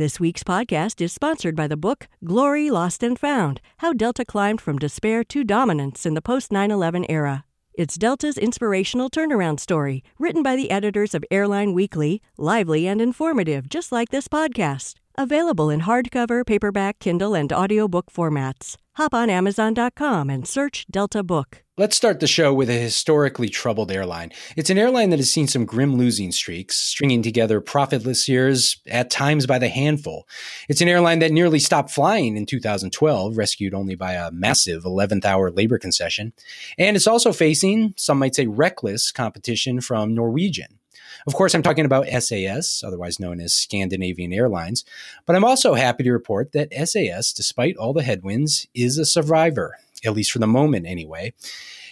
This week's podcast is sponsored by the book Glory Lost and Found How Delta Climbed from Despair to Dominance in the Post 9 11 Era. It's Delta's inspirational turnaround story, written by the editors of Airline Weekly, lively and informative, just like this podcast. Available in hardcover, paperback, Kindle, and audiobook formats. Hop on Amazon.com and search Delta Book. Let's start the show with a historically troubled airline. It's an airline that has seen some grim losing streaks, stringing together profitless years, at times by the handful. It's an airline that nearly stopped flying in 2012, rescued only by a massive 11th hour labor concession. And it's also facing, some might say, reckless competition from Norwegian. Of course, I'm talking about SAS, otherwise known as Scandinavian Airlines, but I'm also happy to report that SAS, despite all the headwinds, is a survivor at least for the moment anyway.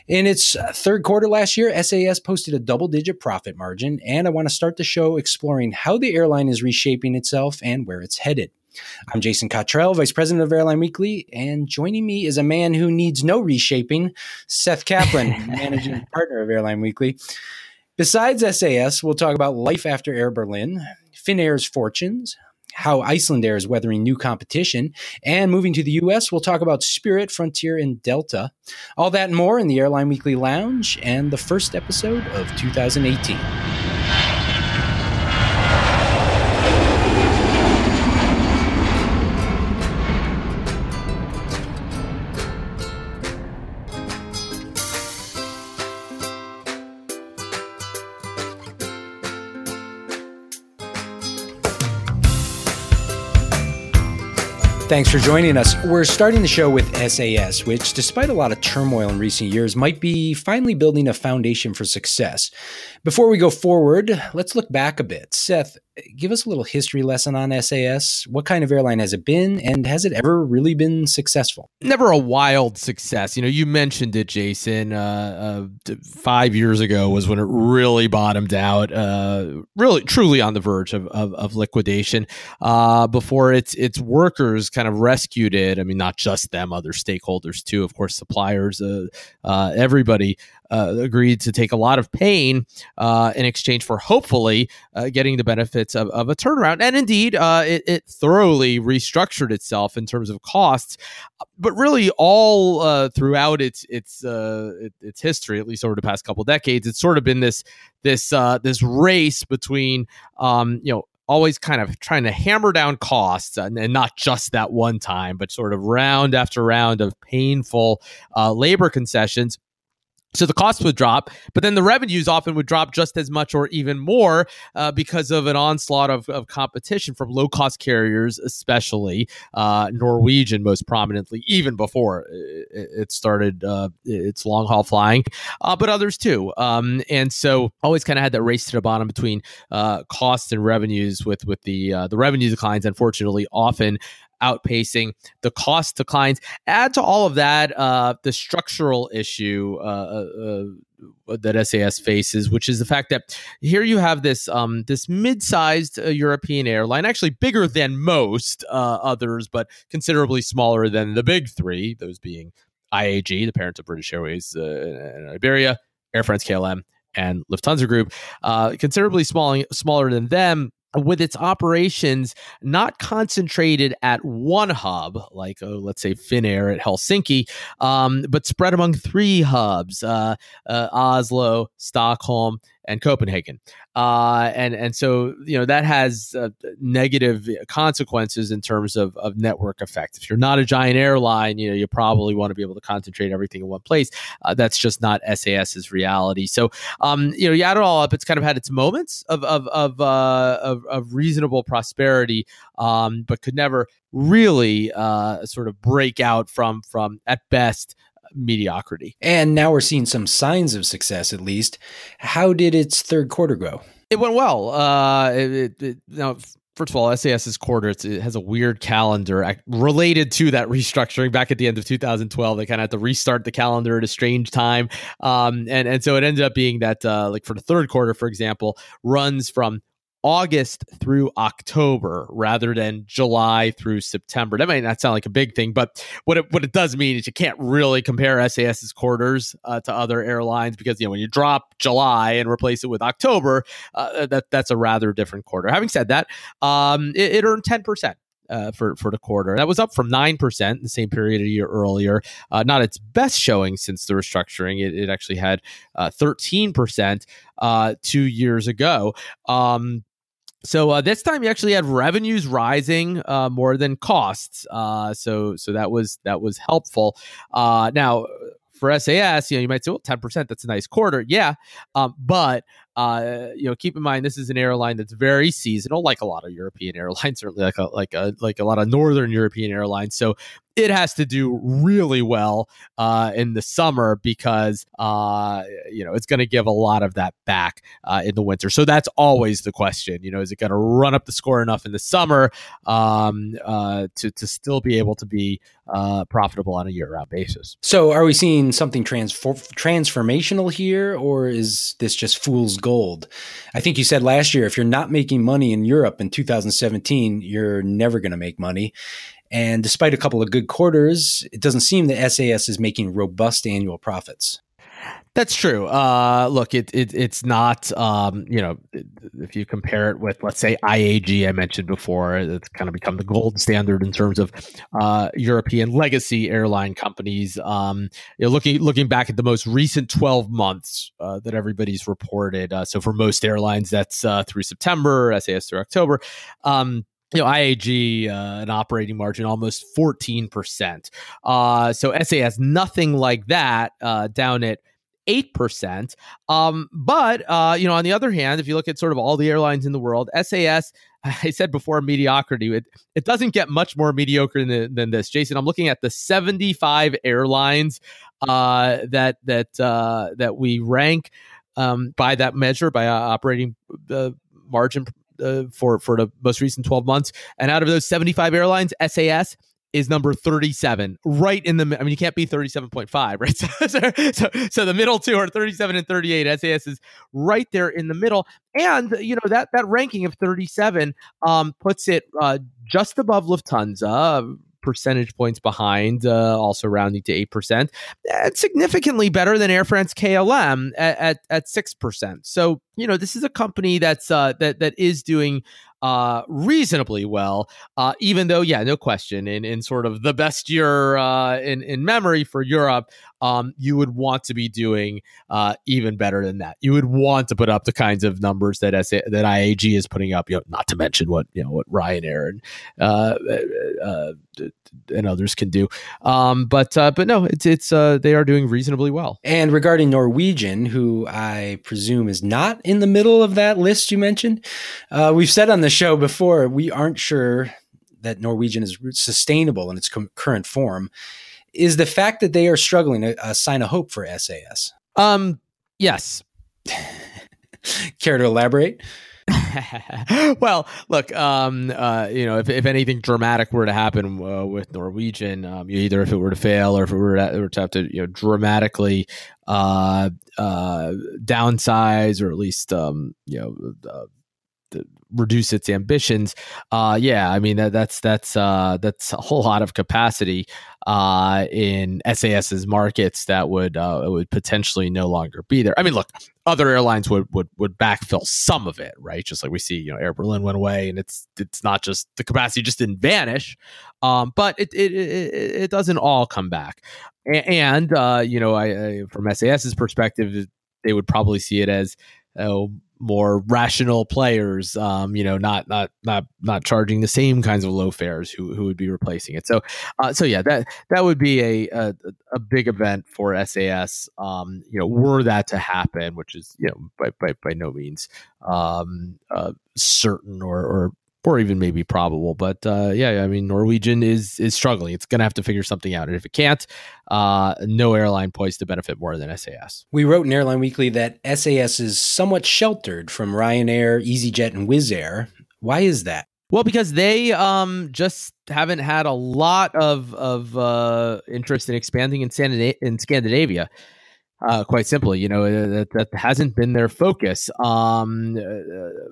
In its third quarter last year, SAS posted a double digit profit margin, and I want to start the show exploring how the airline is reshaping itself and where it's headed. I'm Jason Cottrell, Vice President of Airline Weekly, and joining me is a man who needs no reshaping, Seth Kaplan, Managing Partner of Airline Weekly. Besides SAS, we'll talk about life after Air Berlin, Finnair's fortunes, how Iceland Air is weathering new competition. And moving to the US, we'll talk about Spirit, Frontier, and Delta. All that and more in the Airline Weekly Lounge and the first episode of 2018. Thanks for joining us. We're starting the show with SAS, which, despite a lot of turmoil in recent years, might be finally building a foundation for success. Before we go forward, let's look back a bit. Seth, give us a little history lesson on SAS. What kind of airline has it been, and has it ever really been successful? Never a wild success. You know, you mentioned it, Jason. Uh, uh, five years ago was when it really bottomed out, uh, really, truly on the verge of, of, of liquidation. Uh, before its its workers kind of rescued it. I mean, not just them, other stakeholders too, of course, suppliers, uh, uh, everybody uh, agreed to take a lot of pain uh, in exchange for hopefully uh, getting the benefits of, of, a turnaround. And indeed, uh, it, it, thoroughly restructured itself in terms of costs. But really, all uh, throughout its its uh, its history, at least over the past couple decades, it's sort of been this this this race between um, you know always kind of trying to hammer down costs and, and, not just that one time, but sort of round after round of painful uh, labor concessions so the cost would drop, but then the revenues often would drop just as much or even more uh, because of an onslaught of, of competition from low cost carriers, especially uh, Norwegian, most prominently, even before it, started uh, its long haul flying, uh, but others too. Um, and so always kind of had that race to the bottom between uh, costs and revenues, with with the uh, the revenue declines, unfortunately, often outpacing the cost declines. Add to all of that uh, the structural issue uh, uh, uh that SAS faces, which is the fact that here you have this um, this mid-sized uh, European airline, actually bigger than most uh, others, but considerably smaller than the big three. Those being IAG, the parent of British Airways and Iberia, Air France KLM, and Lufthansa Group, considerably small, smaller than them with its operations not concentrated at one hub, like uh, let's say Finnair at Helsinki, um, but spread among three hubs: uh, uh, Oslo, Stockholm, and Copenhagen. Uh, and and so you know that has uh, negative consequences in terms of, of network effect. If you're not a giant airline, you know you probably want to be able to concentrate everything in one place. Uh, that's just not SAS's reality. So um, you know you add it all up, it's kind of had its moments of of of uh, of, of, reasonable prosperity, um, but could never really uh, sort of break out from from at best mediocrity. And now we're seeing some signs of success, at least. How did its third quarter go? It went well. Uh, it, it, it, now, first of all, SAS's quarter it has a weird calendar related to that restructuring back at the end of 2012. They kind of had to restart the calendar at a strange time, um, and and so it ended up being that uh, like for the third quarter, for example, runs from August through October rather than July through September. That might not sound like a big thing, but what it, what it does mean is you can't really compare SAS's quarters uh, to other airlines because you know when you drop July and replace it with October, uh, that that's a rather different quarter. Having said that, um, it, it earned ten percent uh, for for the quarter. That was up from nine percent the same period a year earlier. Uh, not its best showing since the restructuring. It, it actually had uh, thirteen percent uh, two years ago. Um, so uh, this time you actually had revenues rising uh, more than costs. Uh, so so that was that was helpful. Uh, now for SAS, you know, you might say, well, 10%, that's a nice quarter. Yeah. Um, but uh, you know, keep in mind this is an airline that's very seasonal, like a lot of European airlines, certainly like a like a like a lot of Northern European airlines. So it has to do really well uh, in the summer because uh, you know it's going to give a lot of that back uh, in the winter. So that's always the question. You know, is it going to run up the score enough in the summer um, uh, to to still be able to be uh, profitable on a year round basis? So, are we seeing something transfor- transformational here, or is this just fool's gold. I think you said last year if you're not making money in Europe in 2017, you're never going to make money. And despite a couple of good quarters, it doesn't seem that SAS is making robust annual profits. That's true. Uh, look, it, it it's not. Um, you know, if you compare it with, let's say, IAG, I mentioned before, it's kind of become the gold standard in terms of uh, European legacy airline companies. Um, you know, looking looking back at the most recent twelve months uh, that everybody's reported. Uh, so for most airlines, that's uh, through September, SAS through October. Um, you know, IAG, uh, an operating margin almost 14%. Uh, so SAS, nothing like that, uh, down at 8%. Um, but, uh, you know, on the other hand, if you look at sort of all the airlines in the world, SAS, I said before mediocrity, it, it doesn't get much more mediocre than, than this. Jason, I'm looking at the 75 airlines uh, that, that, uh, that we rank um, by that measure, by operating margin uh, for for the most recent 12 months. And out of those 75 airlines, SAS is number 37 right in the i mean you can't be 37.5 right? So, so, so the middle two are 37 and 38 SAS is right there in the middle. And you know that that ranking of 37 um puts it uh, just above Lufthansa percentage points behind, uh, also rounding to 8%. That's significantly better than Air France KLM at, at, at 6%. So, you know, this is a company that's uh, that that is doing uh, reasonably well, uh, even though, yeah, no question, in, in sort of the best year uh, in, in memory for Europe, um, you would want to be doing uh, even better than that. You would want to put up the kinds of numbers that SA, that IAG is putting up. You know, not to mention what you know what Ryanair and uh, uh, and others can do. Um, but but no, it's it's they are doing reasonably well. And regarding Norwegian, who I presume is not in the middle of that list you mentioned, we've said on the the show before, we aren't sure that Norwegian is sustainable in its com- current form. Is the fact that they are struggling a, a sign of hope for SAS? Um, yes. Care to elaborate? well, look, um, uh, you know, if, if anything dramatic were to happen uh, with Norwegian, um, either if it were to fail or if it were to, were to have to, you know, dramatically uh, uh, downsize or at least, um, you know, uh, reduce its ambitions. Uh, yeah, I mean that, that's that's uh, that's a whole lot of capacity uh, in SAS's markets that would uh, would potentially no longer be there. I mean, look, other airlines would would would backfill some of it, right? Just like we see, you know, Air Berlin went away, and it's it's not just the capacity just didn't vanish, um, but it, it it it doesn't all come back. And uh, you know, I, I from SAS's perspective, they would probably see it as oh, more rational players, um, you know, not not not not charging the same kinds of low fares who who would be replacing it. So, uh, so yeah, that that would be a a, a big event for SAS. Um, you know, were that to happen, which is you know by by, by no means um, uh, certain or or or even maybe probable. But uh, yeah, I mean, Norwegian is is struggling. It's going to have to figure something out, and if it can't, uh, no airline poised to benefit more than SAS. We wrote in Airline Weekly that SAS is somewhat sheltered from Ryanair, EasyJet, and Wizz Air. Why is that? Well, because they um, just haven't had a lot of of uh, interest in expanding in, in Scandinavia. Uh, quite simply, you know, that, that hasn't been their focus. Um, uh,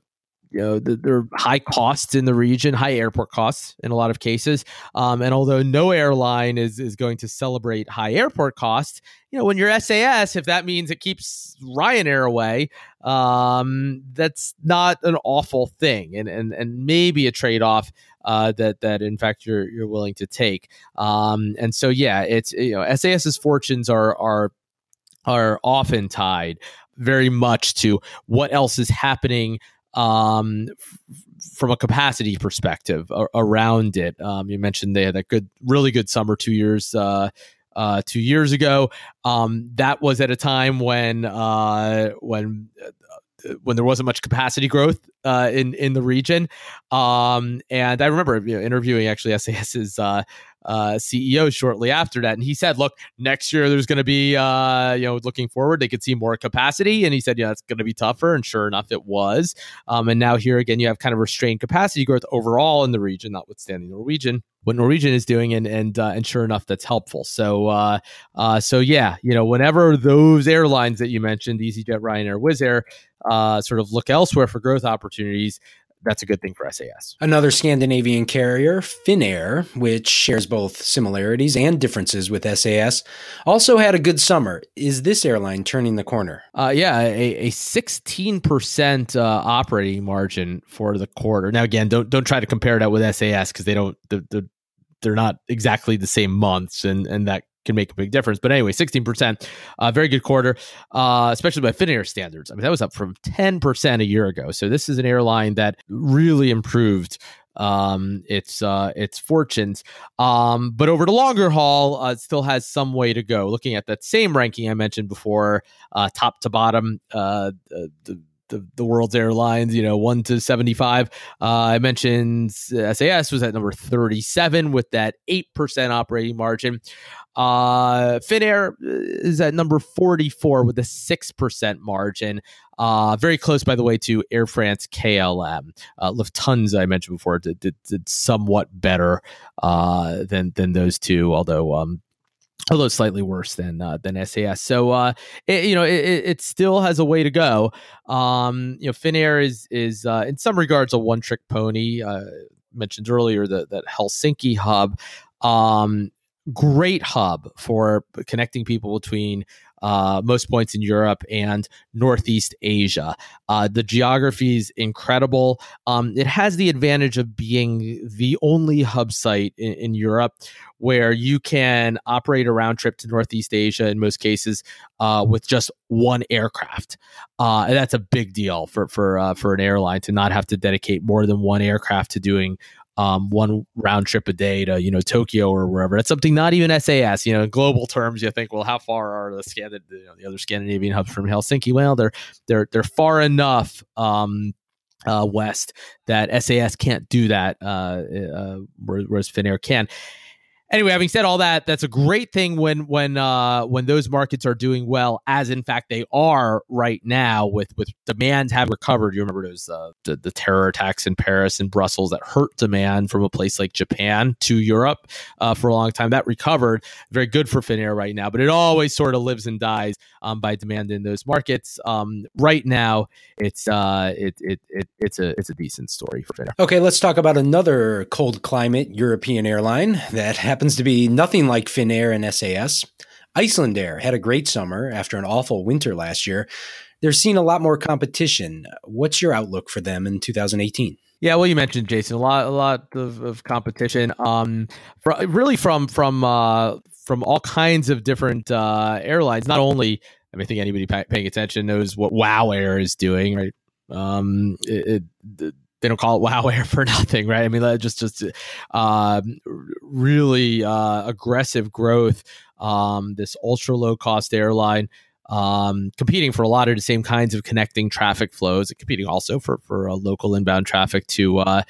you know, the, there are high costs in the region, high airport costs in a lot of cases. Um, and although no airline is is going to celebrate high airport costs, you know, when you're SAS, if that means it keeps Ryanair away, um, that's not an awful thing, and and and maybe a trade off. Uh, that that in fact you're you're willing to take, um, and so yeah, it's you know SAS's fortunes are are are often tied very much to what else is happening um, f- from a capacity perspective a- around it. Um, you mentioned they had a good, really good summer two years. Uh, uh, two years ago, um, that was at a time when uh, when uh, when there wasn't much capacity growth uh, in in the region. Um, and I remember you know, interviewing actually SAS's uh, uh, CEO shortly after that, and he said, "Look, next year there's going to be, uh, you know, looking forward, they could see more capacity." And he said, "Yeah, it's going to be tougher." And sure enough, it was. Um, and now here again, you have kind of restrained capacity growth overall in the region, notwithstanding Norwegian what Norwegian is doing, and and uh, and sure enough, that's helpful. So uh, uh, so yeah, you know, whenever those airlines that you mentioned, EasyJet, Ryanair, Wizz Air, uh, sort of look elsewhere for growth opportunities, that's a good thing for SAS. Another Scandinavian carrier, Finnair, which shares both similarities and differences with SAS, also had a good summer. Is this airline turning the corner? Uh, yeah, a, a 16% uh, operating margin for the quarter. Now, again, don't don't try to compare that with SAS because they don't the, the they're not exactly the same months, and and that can make a big difference. But anyway, 16%, uh, very good quarter, uh, especially by Finnair standards. I mean, that was up from 10% a year ago. So this is an airline that really improved um, its uh, its fortunes. Um, but over the longer haul, uh, it still has some way to go. Looking at that same ranking I mentioned before, uh, top to bottom, uh, the, the, the the world's airlines, you know, one to 75. Uh, I mentioned SAS was at number 37 with that 8% operating margin. Uh, Finnair is at number 44 with a 6% margin. Uh, very close, by the way, to Air France KLM. Uh, Lufthansa, I mentioned before, did, did, did somewhat better uh, than than those two, although um, although slightly worse than uh, than SAS. So uh, it, you know, it, it, still has a way to go. Um, you know, Finnair is is uh, in some regards a one trick pony. Uh, mentioned earlier that that Helsinki hub. Um, great hub for connecting people between uh, most points in Europe and Northeast Asia. Uh, the geography is incredible. Um, it has the advantage of being the only hub site in, in, Europe where you can operate a round trip to Northeast Asia in most cases uh, with just one aircraft. Uh, that's a big deal for for uh, for an airline to not have to dedicate more than one aircraft to doing um, one round trip a day to you know Tokyo or wherever. That's something not even SAS. You know, in global terms, you think, well, how far are the you know, the other Scandinavian hubs from Helsinki? Well, they're they're they're far enough um, uh, west that SAS can't do that, uh, uh, whereas Finnair can anyway, having said all that, that's a great thing when when uh, when those markets are doing well, as in fact they are right now. With with demand have recovered. You remember those uh, the, the terror attacks in Paris and Brussels that hurt demand from a place like Japan to Europe uh, for a long time. That recovered, very good for Finnair right now. But it always sort of lives and dies um, by demand in those markets. Um, right now, it's uh, it, it it it's a it's a decent story for Finnair. Okay, let's talk about another cold climate European airline that happens to be nothing like Finnair and SAS. Icelandair had a great summer after an awful winter last year. They're seeing a lot more competition. What's your outlook for them in 2018? Yeah, well, you mentioned Jason a lot, a lot of, of competition. Um, for, really from from uh, from all kinds of different uh, airlines. Not only, I mean, I think anybody paying attention knows what Wow Air is doing, right? Um, it, it, they don't call it wow air for nothing right i mean just just uh, really uh, aggressive growth um, this ultra low cost airline um, competing for a lot of the same kinds of connecting traffic flows, competing also for for local inbound traffic to uh,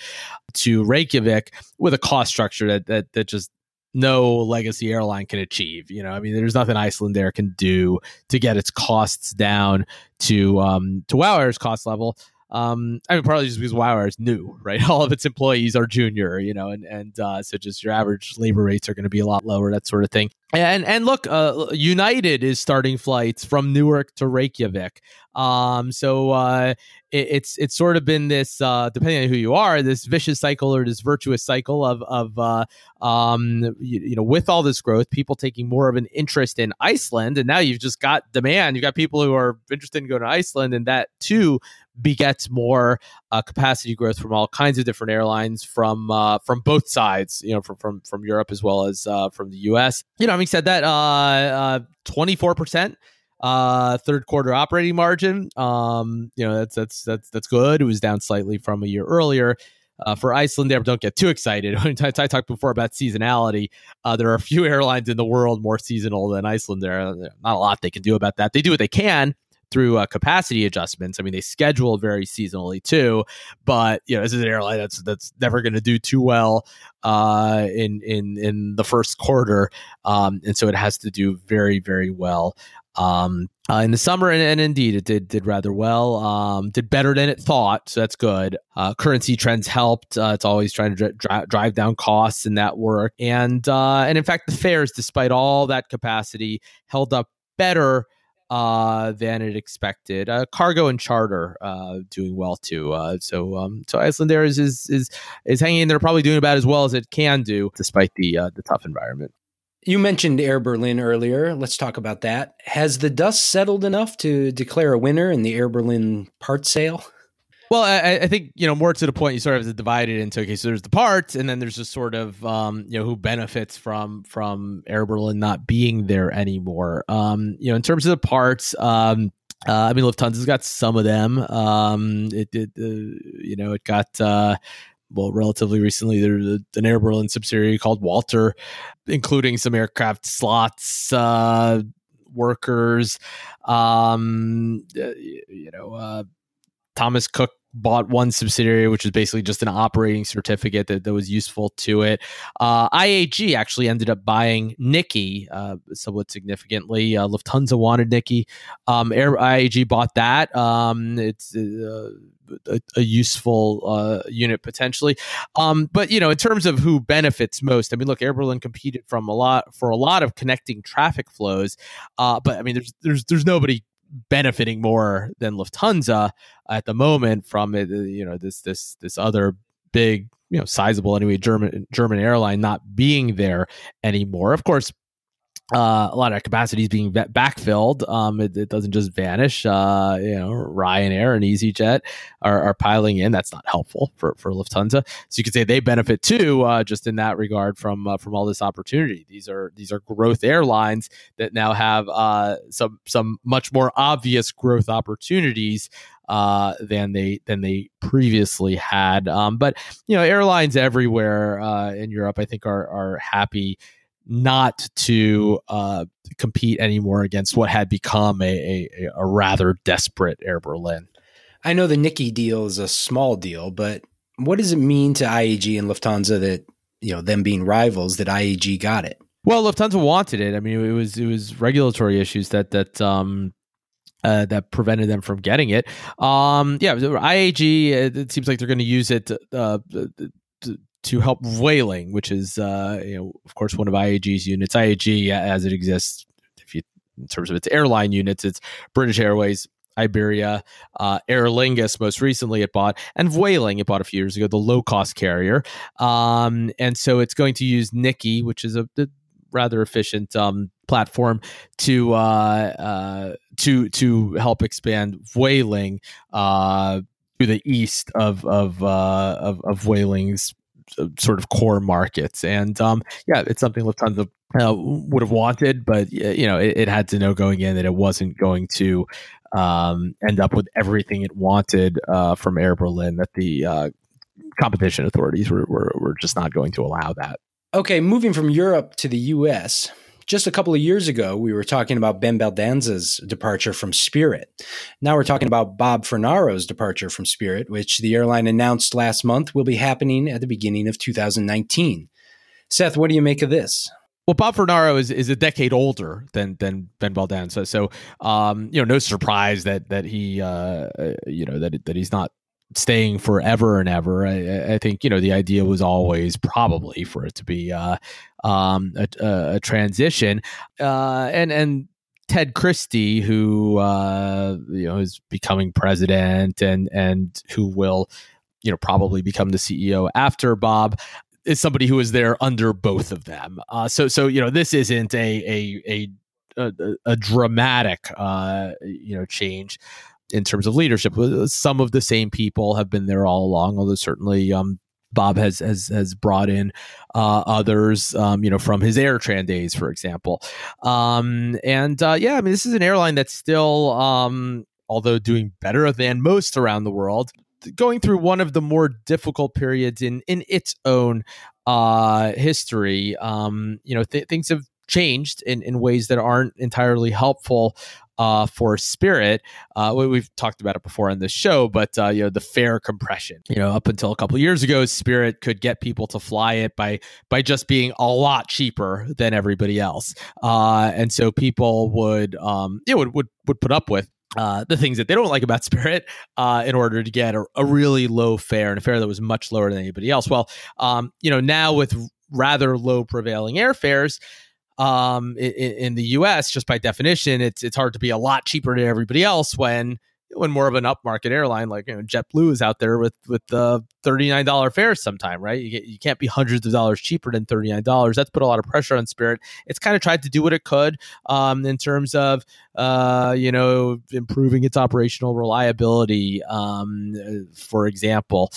to Reykjavik with a cost structure that that that just no legacy airline can achieve. You know, I mean, there's nothing Iceland Air can do to get its costs down to um, to WoW Air's cost level. Um, I mean, partly just because WoW is new, right? All of its employees are junior, you know, and and uh, so just your average labor rates are going to be a lot lower, that sort of thing. And and look, uh, United is starting flights from Newark to Reykjavik. Um, so uh, it, it's it's sort of been this, uh, depending on who you are, this vicious cycle or this virtuous cycle of of uh, um, you, you, know, with all this growth, people taking more of an interest in Iceland, and now you've just got demand. You've got people who are interested in going to Iceland, and that too begets more uh, capacity growth from all kinds of different airlines from uh, from both sides, you know, from from from Europe as well as uh, from the U.S. You know, having said that, uh, uh, twenty four percent uh third quarter operating margin um you know that's that's that's that's good it was down slightly from a year earlier uh, for Icelandair, don't get too excited. I, I talked before about seasonality. Uh, there are a few airlines in the world more seasonal than Icelandair, not a lot they can do about that. They do what they can, through uh, capacity adjustments. I mean, they schedule very seasonally too, but you know, this is an airline that's that's never going to do too well uh, in in in the first quarter, um, and so it has to do very very well. Um, uh, in the summer, and, and, indeed, it did did rather well. Um, did better than it thought, so that's good. Uh, currency trends helped. Uh, it's always trying to dri- drive down costs in that work, and uh, and in fact, the fares, despite all that capacity, held up better uh, than it expected. Uh, cargo and charter uh, doing well too. Uh, so um, so Icelandair is, is is is hanging in there, probably doing about as well as it can do despite the uh, the tough environment. You mentioned Air Berlin earlier. Let's talk about that. Has the dust settled enough to declare a winner in the Air Berlin part sale? Well, I, I, think you know more to the point. You sort of have to divide it into okay. So there's the parts, and then there's just sort of um, you know who benefits from from Air Berlin not being there anymore. Um, you know, in terms of the parts, um, uh, I mean, Lufthansa's got some of them. Um, it did, uh, you know, it got. Uh, well, relatively recently, there's an Air Berlin subsidiary called Walter, including some aircraft slots, uh, workers, um, you know, uh, Thomas Cook bought one subsidiary, which was basically just an operating certificate that, that was useful to it. Uh, IAG actually ended up buying Niki uh, somewhat significantly. Uh, Lufthansa wanted Niki. Um, Air IAG bought that. Um, it's uh, a, a, useful uh, unit potentially. Um, but you know, in terms of who benefits most, I mean, look, Air Berlin competed from a lot for a lot of connecting traffic flows. Uh, but I mean, there's there's there's nobody benefiting more than Lufthansa at the moment from it. Uh, you know, this this this other big, you know, sizable anyway German German airline not being there anymore. Of course, uh, a lot of capacity is being backfilled. Um, it, it, doesn't just vanish. Uh, you know, Ryanair and EasyJet are, are, piling in. That's not helpful for, for Lufthansa. So you could say they benefit too, uh, just in that regard from uh, from all this opportunity. These are these are growth airlines that now have uh, some some much more obvious growth opportunities uh, than they than they previously had. Um, but you know, airlines everywhere uh, in Europe, I think, are are happy not to uh, compete anymore against what had become a, a, a rather desperate Air Berlin. I know the Niki deal is a small deal, but what does it mean to IAG and Lufthansa that you know them being rivals that IAG got it? Well, Lufthansa wanted it. I mean, it was it was regulatory issues that that um, uh, that prevented them from getting it. Um, yeah, IAG. It seems like they're going to use it uh, to help Vueling, which is, uh, you know, of course, one of IAG's units. IAG, as it exists, if you in terms of its airline units, it's British Airways, Iberia, uh, Aer Lingus most recently it bought, and Vueling it bought a few years ago, the low cost carrier. Um, and so it's going to use Niki, which is a, a rather efficient um, platform to uh, uh, to to help expand Vueling uh, to the east of of uh, of, of Vueling's sort of core markets. And um, yeah, it's something Lufthansa uh, would have wanted, but you know, it, it, had to know going in that it wasn't going to um, end up with everything it wanted uh, from Air Berlin. That the uh, competition authorities were, were were just not going to allow that. Okay, moving from Europe to the U.S just a couple of years ago, we were talking about Ben Baldanza's departure from Spirit. Now we're talking about Bob Fornaro's departure from Spirit, which the airline announced last month will be happening at the beginning of 2019. Seth, what do you make of this? Well, Bob Fornaro is, is a decade older than than Ben Baldanza, so um, you know, no surprise that that he uh, you know that that he's not staying forever and ever. I, I, think you know the idea was always probably for it to be uh, um, a, a, transition, uh, and and Ted Christie, who uh, you know is becoming president and and who will you know probably become the CEO after Bob is somebody who is there under both of them. Uh, so so you know this isn't a a a a, a dramatic uh, you know change in terms of leadership. Uh, some of the same people have been there all along, although certainly um, Bob has has has brought in uh, others, um, you know, from his AirTran days, for example. Um, and uh, yeah, I mean, this is an airline that's still, um, although doing better than most around the world, going through one of the more difficult periods in in its own uh, history. Um, you know, th- things have changed in, in ways that aren't entirely helpful uh, for Spirit. Uh, we've talked about it before on this show, but uh, you know the fare compression. You know, up until a couple years ago, Spirit could get people to fly it by by just being a lot cheaper than everybody else, uh, and so people would um, you know, would, would would put up with uh, the things that they don't like about Spirit uh, in order to get a, a, really low fare and a fare that was much lower than anybody else. Well, um, you know, now with rather low prevailing airfares, um, in, in, the U.S. Just by definition, it's it's hard to be a lot cheaper than everybody else when when more of an upmarket airline like you know JetBlue is out there with with the thirty nine dollar fares sometime, right? You, you can't be hundreds of dollars cheaper than thirty nine dollars. That's put a lot of pressure on Spirit. It's kind of tried to do what it could um, in terms of uh, you know improving its operational reliability, um, for example.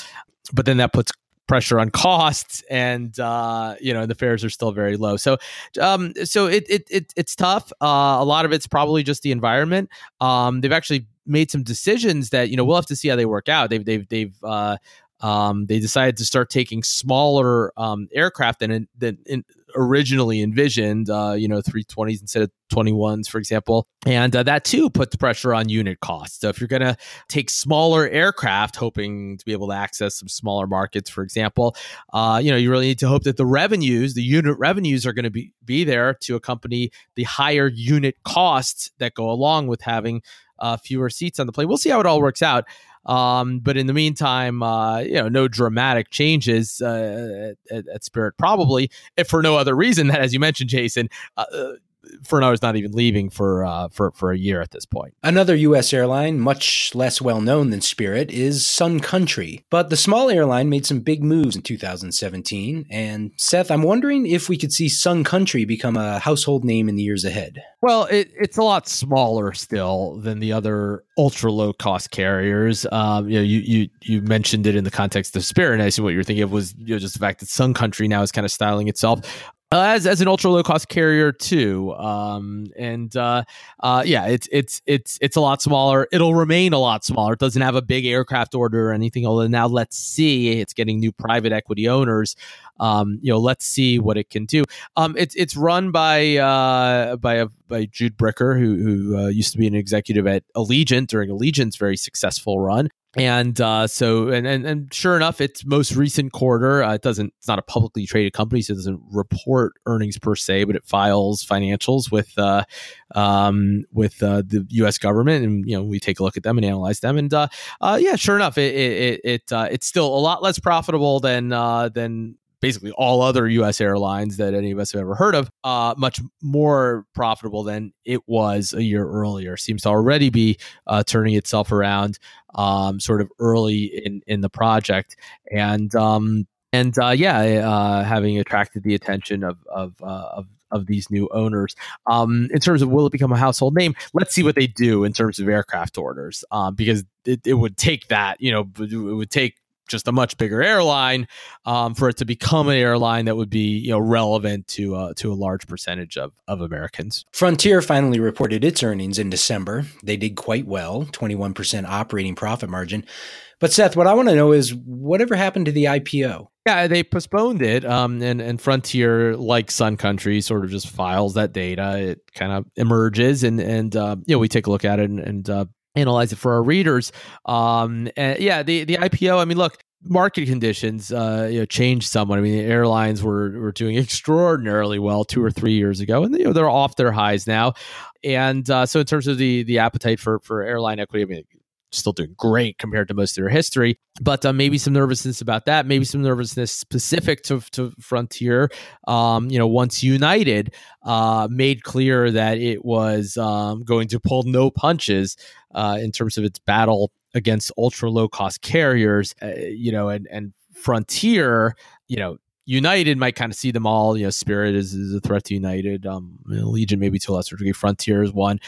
But then that puts pressure on costs and uh, you know the fares are still very low. So um, so it, it, it it's tough. Uh, a lot of it's probably just the environment. Um, they've actually made some decisions that you know we'll have to see how they work out. They've they've they've uh, um, they decided to start taking smaller um, aircraft than, than in, originally envisioned, uh, you know, 320s instead of 21s, for example. And uh, that too puts pressure on unit costs. So if you're going to take smaller aircraft, hoping to be able to access some smaller markets, for example, uh, you know, you really need to hope that the revenues, the unit revenues are going to be, be there to accompany the higher unit costs that go along with having uh, fewer seats on the plane. We'll see how it all works out. Um, but in the meantime, uh, you know, no dramatic changes uh, at, at, Spirit, probably, if for no other reason that, as you mentioned, Jason, uh, Fornaro is not even leaving for uh, for for a year at this point. Another U.S. airline, much less well known than Spirit, is Sun Country. But the small airline made some big moves in 2017. And Seth, I'm wondering if we could see Sun Country become a household name in the years ahead. Well, it, it's a lot smaller still than the other ultra low cost carriers. Um, you know, you you you mentioned it in the context of Spirit, and I assume what you're thinking of was you know just the fact that Sun Country now is kind of styling itself uh, as as an ultra low cost carrier too. Um, and uh, uh, yeah, it's it's it's it's a lot smaller. It'll remain a lot smaller. It doesn't have a big aircraft order or anything. Although now let's see, it's getting new private equity owners. Um, you know, let's see what it can do. Um, it's it's run by uh, by a, by Jude Bricker, who who uh, used to be an executive at Allegiant during Allegiant's very successful run and uh, so and, and and sure enough its most recent quarter uh, it doesn't it's not a publicly traded company so it doesn't report earnings per se but it files financials with uh, um, with uh, the us government and you know we take a look at them and analyze them. And uh, uh, yeah sure enough it it, it it's still a lot less profitable than than basically all other U.S. airlines that any of us have ever heard of, uh, much more profitable than it was a year earlier. Seems to already be uh, turning itself around, um, sort of early in in the project, and um, and uh, yeah, uh, having attracted the attention of of uh, of of these new owners. Um, in terms of will it become a household name, let's see what they do in terms of aircraft orders, um, because it, it would take that, you know, it would take just a much bigger airline um, for it to become an airline that would be you know relevant to uh, to a large percentage of, of Americans. Frontier finally reported its earnings in December. They did quite well, 21% operating profit margin. But Seth, what I want to know is whatever happened to the IPO? Yeah, they postponed it, um, and and Frontier, like Sun Country, sort of just files that data. It kind of emerges, and and uh, you know we take a look at it, and, and uh, analyze it for our readers. Um, and yeah, the the IPO. I mean, look, market conditions uh, you know changed somewhat. I mean, the airlines were were doing extraordinarily well two or three years ago, and you know they're off their highs now. And uh, so, in terms of the the appetite for for airline equity, I mean, still doing great compared to most of their history. But uh, maybe some nervousness about that. Maybe some nervousness specific to, to Frontier. Um, you know, once United uh, made clear that it was um, going to pull no punches uh, in terms of its battle against ultra low cost carriers, uh, you know, and and Frontier, you know, United might kind of see them all. You know, Spirit is, is a threat to United. Um, Allegiant maybe to a lesser degree. Frontier is one.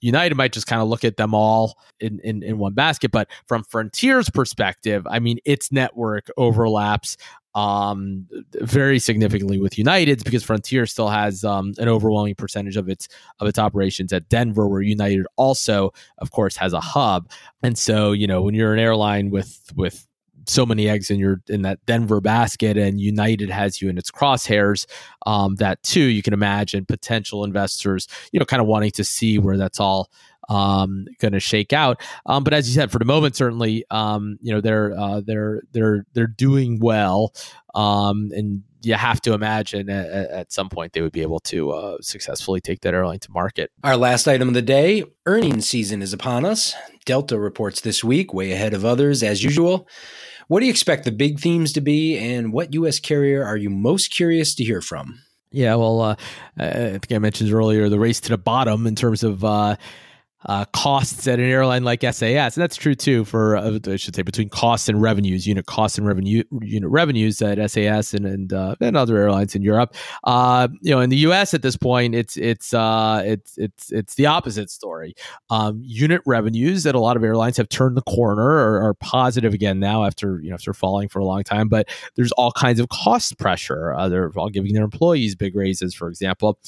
United might just kind of look at them all in, in, in one basket. But from Frontier's perspective, I mean, its network overlaps um, very significantly with United's because Frontier still has um, an overwhelming percentage of its of its operations at Denver, where United also, of course, has a hub. And so, you know, when you're an airline with with so many eggs in your in that Denver basket, and United has you in its crosshairs. Um, that too, you can imagine potential investors, you know, kind of wanting to see where that's all um, going to shake out. Um, but as you said, for the moment, certainly, um, you know, they're uh, they're they're they're doing well, um, and you have to imagine at, at, some point they would be able to uh, successfully take that airline to market. Our last item of the day: earnings season is upon us. Delta reports this week, way ahead of others as usual. What do you expect the big themes to be, and what U.S. carrier are you most curious to hear from? Yeah, well, uh, I think I mentioned earlier the race to the bottom in terms of uh, uh, costs at an airline like SAS, and that's true too for uh, I should say between costs and revenues, unit costs and revenue unit revenues at SAS and and, uh, and other airlines in Europe. Uh, you know, in the U.S. at this point, it's it's uh, it's it's it's the opposite story. Um, unit revenues at a lot of airlines have turned the corner or are positive again now after you know after falling for a long time. But there's all kinds of cost pressure. Uh, they're all giving their employees big raises, for example.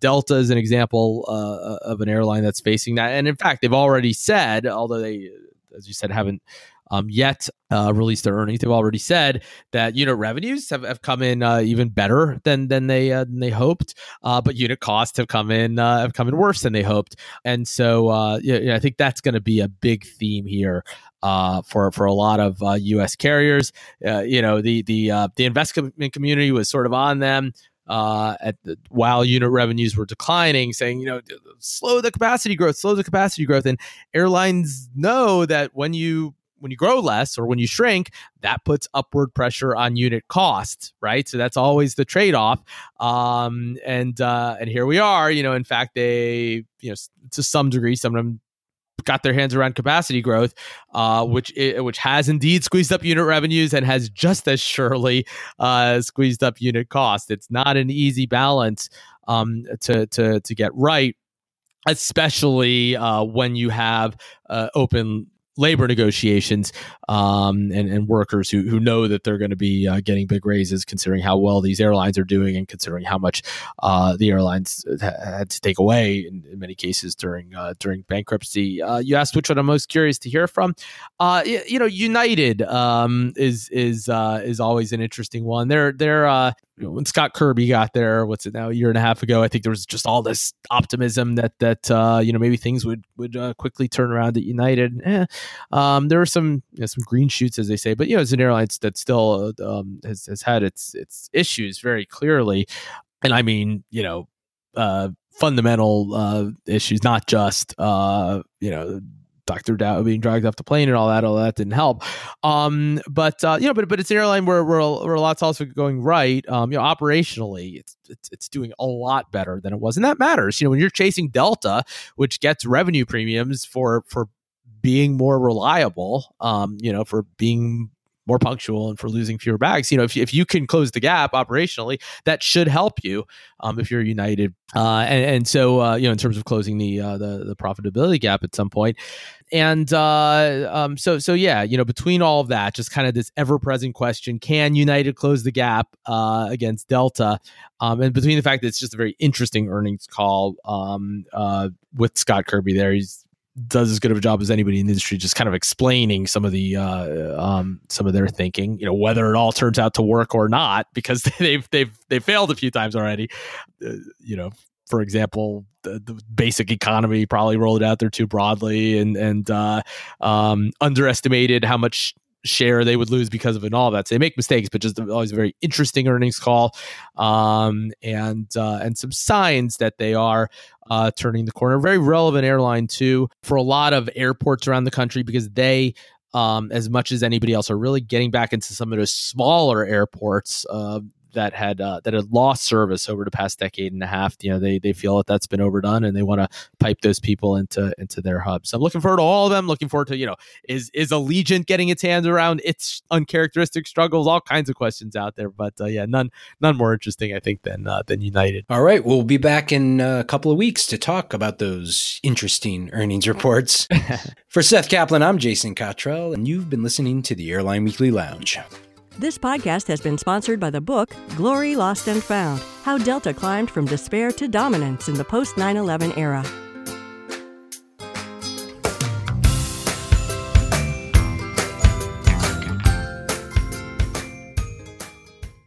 Delta is an example of an airline that's facing that and in fact, they've already said, although they, as you said, haven't um, yet uh, released their earnings. They've already said that unit revenues have, have come in uh, even better than than they uh, than they hoped, uh, but unit costs have come in uh, have come in worse than they hoped. And so, uh, yeah, yeah, I think that's going to be a big theme here. for for a lot of U.S. carriers, you know the the the investment community was sort of on them uh, at the, while unit revenues were declining, saying, you know, slow the capacity growth, slow the capacity growth. And airlines know that when you when you grow less or when you shrink, that puts upward pressure on unit costs, right? So that's always the trade off. Um, and uh, and here we are. You know, in fact, they you know to some degree, some of them got their hands around capacity growth, uh, which which has indeed squeezed up unit revenues and has just as surely uh, squeezed up unit cost. It's not an easy balance um, to to to get right, especially uh, when you have uh, open labor negotiations um, and, and workers who, who know that they're going to be uh, getting big raises considering how well these airlines are doing and considering how much uh, the airlines had to take away in, in many cases during uh, during bankruptcy. Uh, you asked which one I'm most curious to hear from. Uh, you, you, know, United um, is is uh, is always an interesting one. They're they're you know, when Scott Kirby got there, what's it now, a year and a half ago, I think there was just all this optimism that that uh, you know maybe things would would uh, quickly turn around at United. Eh, um, there were some you know, some green shoots, as they say, but you know, it's an airline that still um, has has had its its issues very clearly, and I mean, you know, uh, fundamental uh, issues, not just uh, you know Dr. Dao being dragged off the plane and all that, all that didn't help. Um, but uh, you know, but but it's an airline where where, where a lot's also going right. Um, you know, operationally, it's, it's it's doing a lot better than it was, and that matters. You know, when you're chasing Delta, which gets revenue premiums for for being more reliable, um, you know, for being more punctual and for losing fewer bags. You know, if, if you can close the gap operationally, that should help you um, if you're United. Uh, and, and so, uh, you know, in terms of closing the, uh, the, the profitability gap at some point. And uh, um, so, so yeah, you know, between all of that, just kind of this ever present question: Can United close the gap uh, against Delta? Um, and between the fact that it's just a very interesting earnings call um, uh, with Scott Kirby there, he's does as good of a job as anybody in the industry, just kind of explaining some of the uh, um, some of their thinking. You know, whether it all turns out to work or not, because they've they've they've failed a few times already. Uh, you know, for example, the, the, basic economy probably rolled out there too broadly and and uh, um, underestimated how much share they would lose because of it and all that. So they make mistakes, but just always a very interesting earnings call, um, and uh, and some signs that they are uh, turning the corner. Very relevant airline too for a lot of airports around the country because they. Um, as much as anybody else, are really getting back into some of those smaller airports. Uh, that had uh, that had lost service over the past decade and a half. You know, they they feel that that's been overdone, and they want to pipe those people into into their hubs. So I'm looking forward to all of them. Looking forward to you know, is is Allegiant getting its hands around its uncharacteristic struggles? All kinds of questions out there, but uh, yeah, none none more interesting, I think, than uh, than United. All right, we'll be back in a couple of weeks to talk about those interesting earnings reports. For Seth Kaplan, I'm Jason Cottrell, and you've been listening to the Airline Weekly Lounge. This podcast has been sponsored by the book Glory Lost and Found How Delta Climbed from Despair to Dominance in the Post 9 11 Era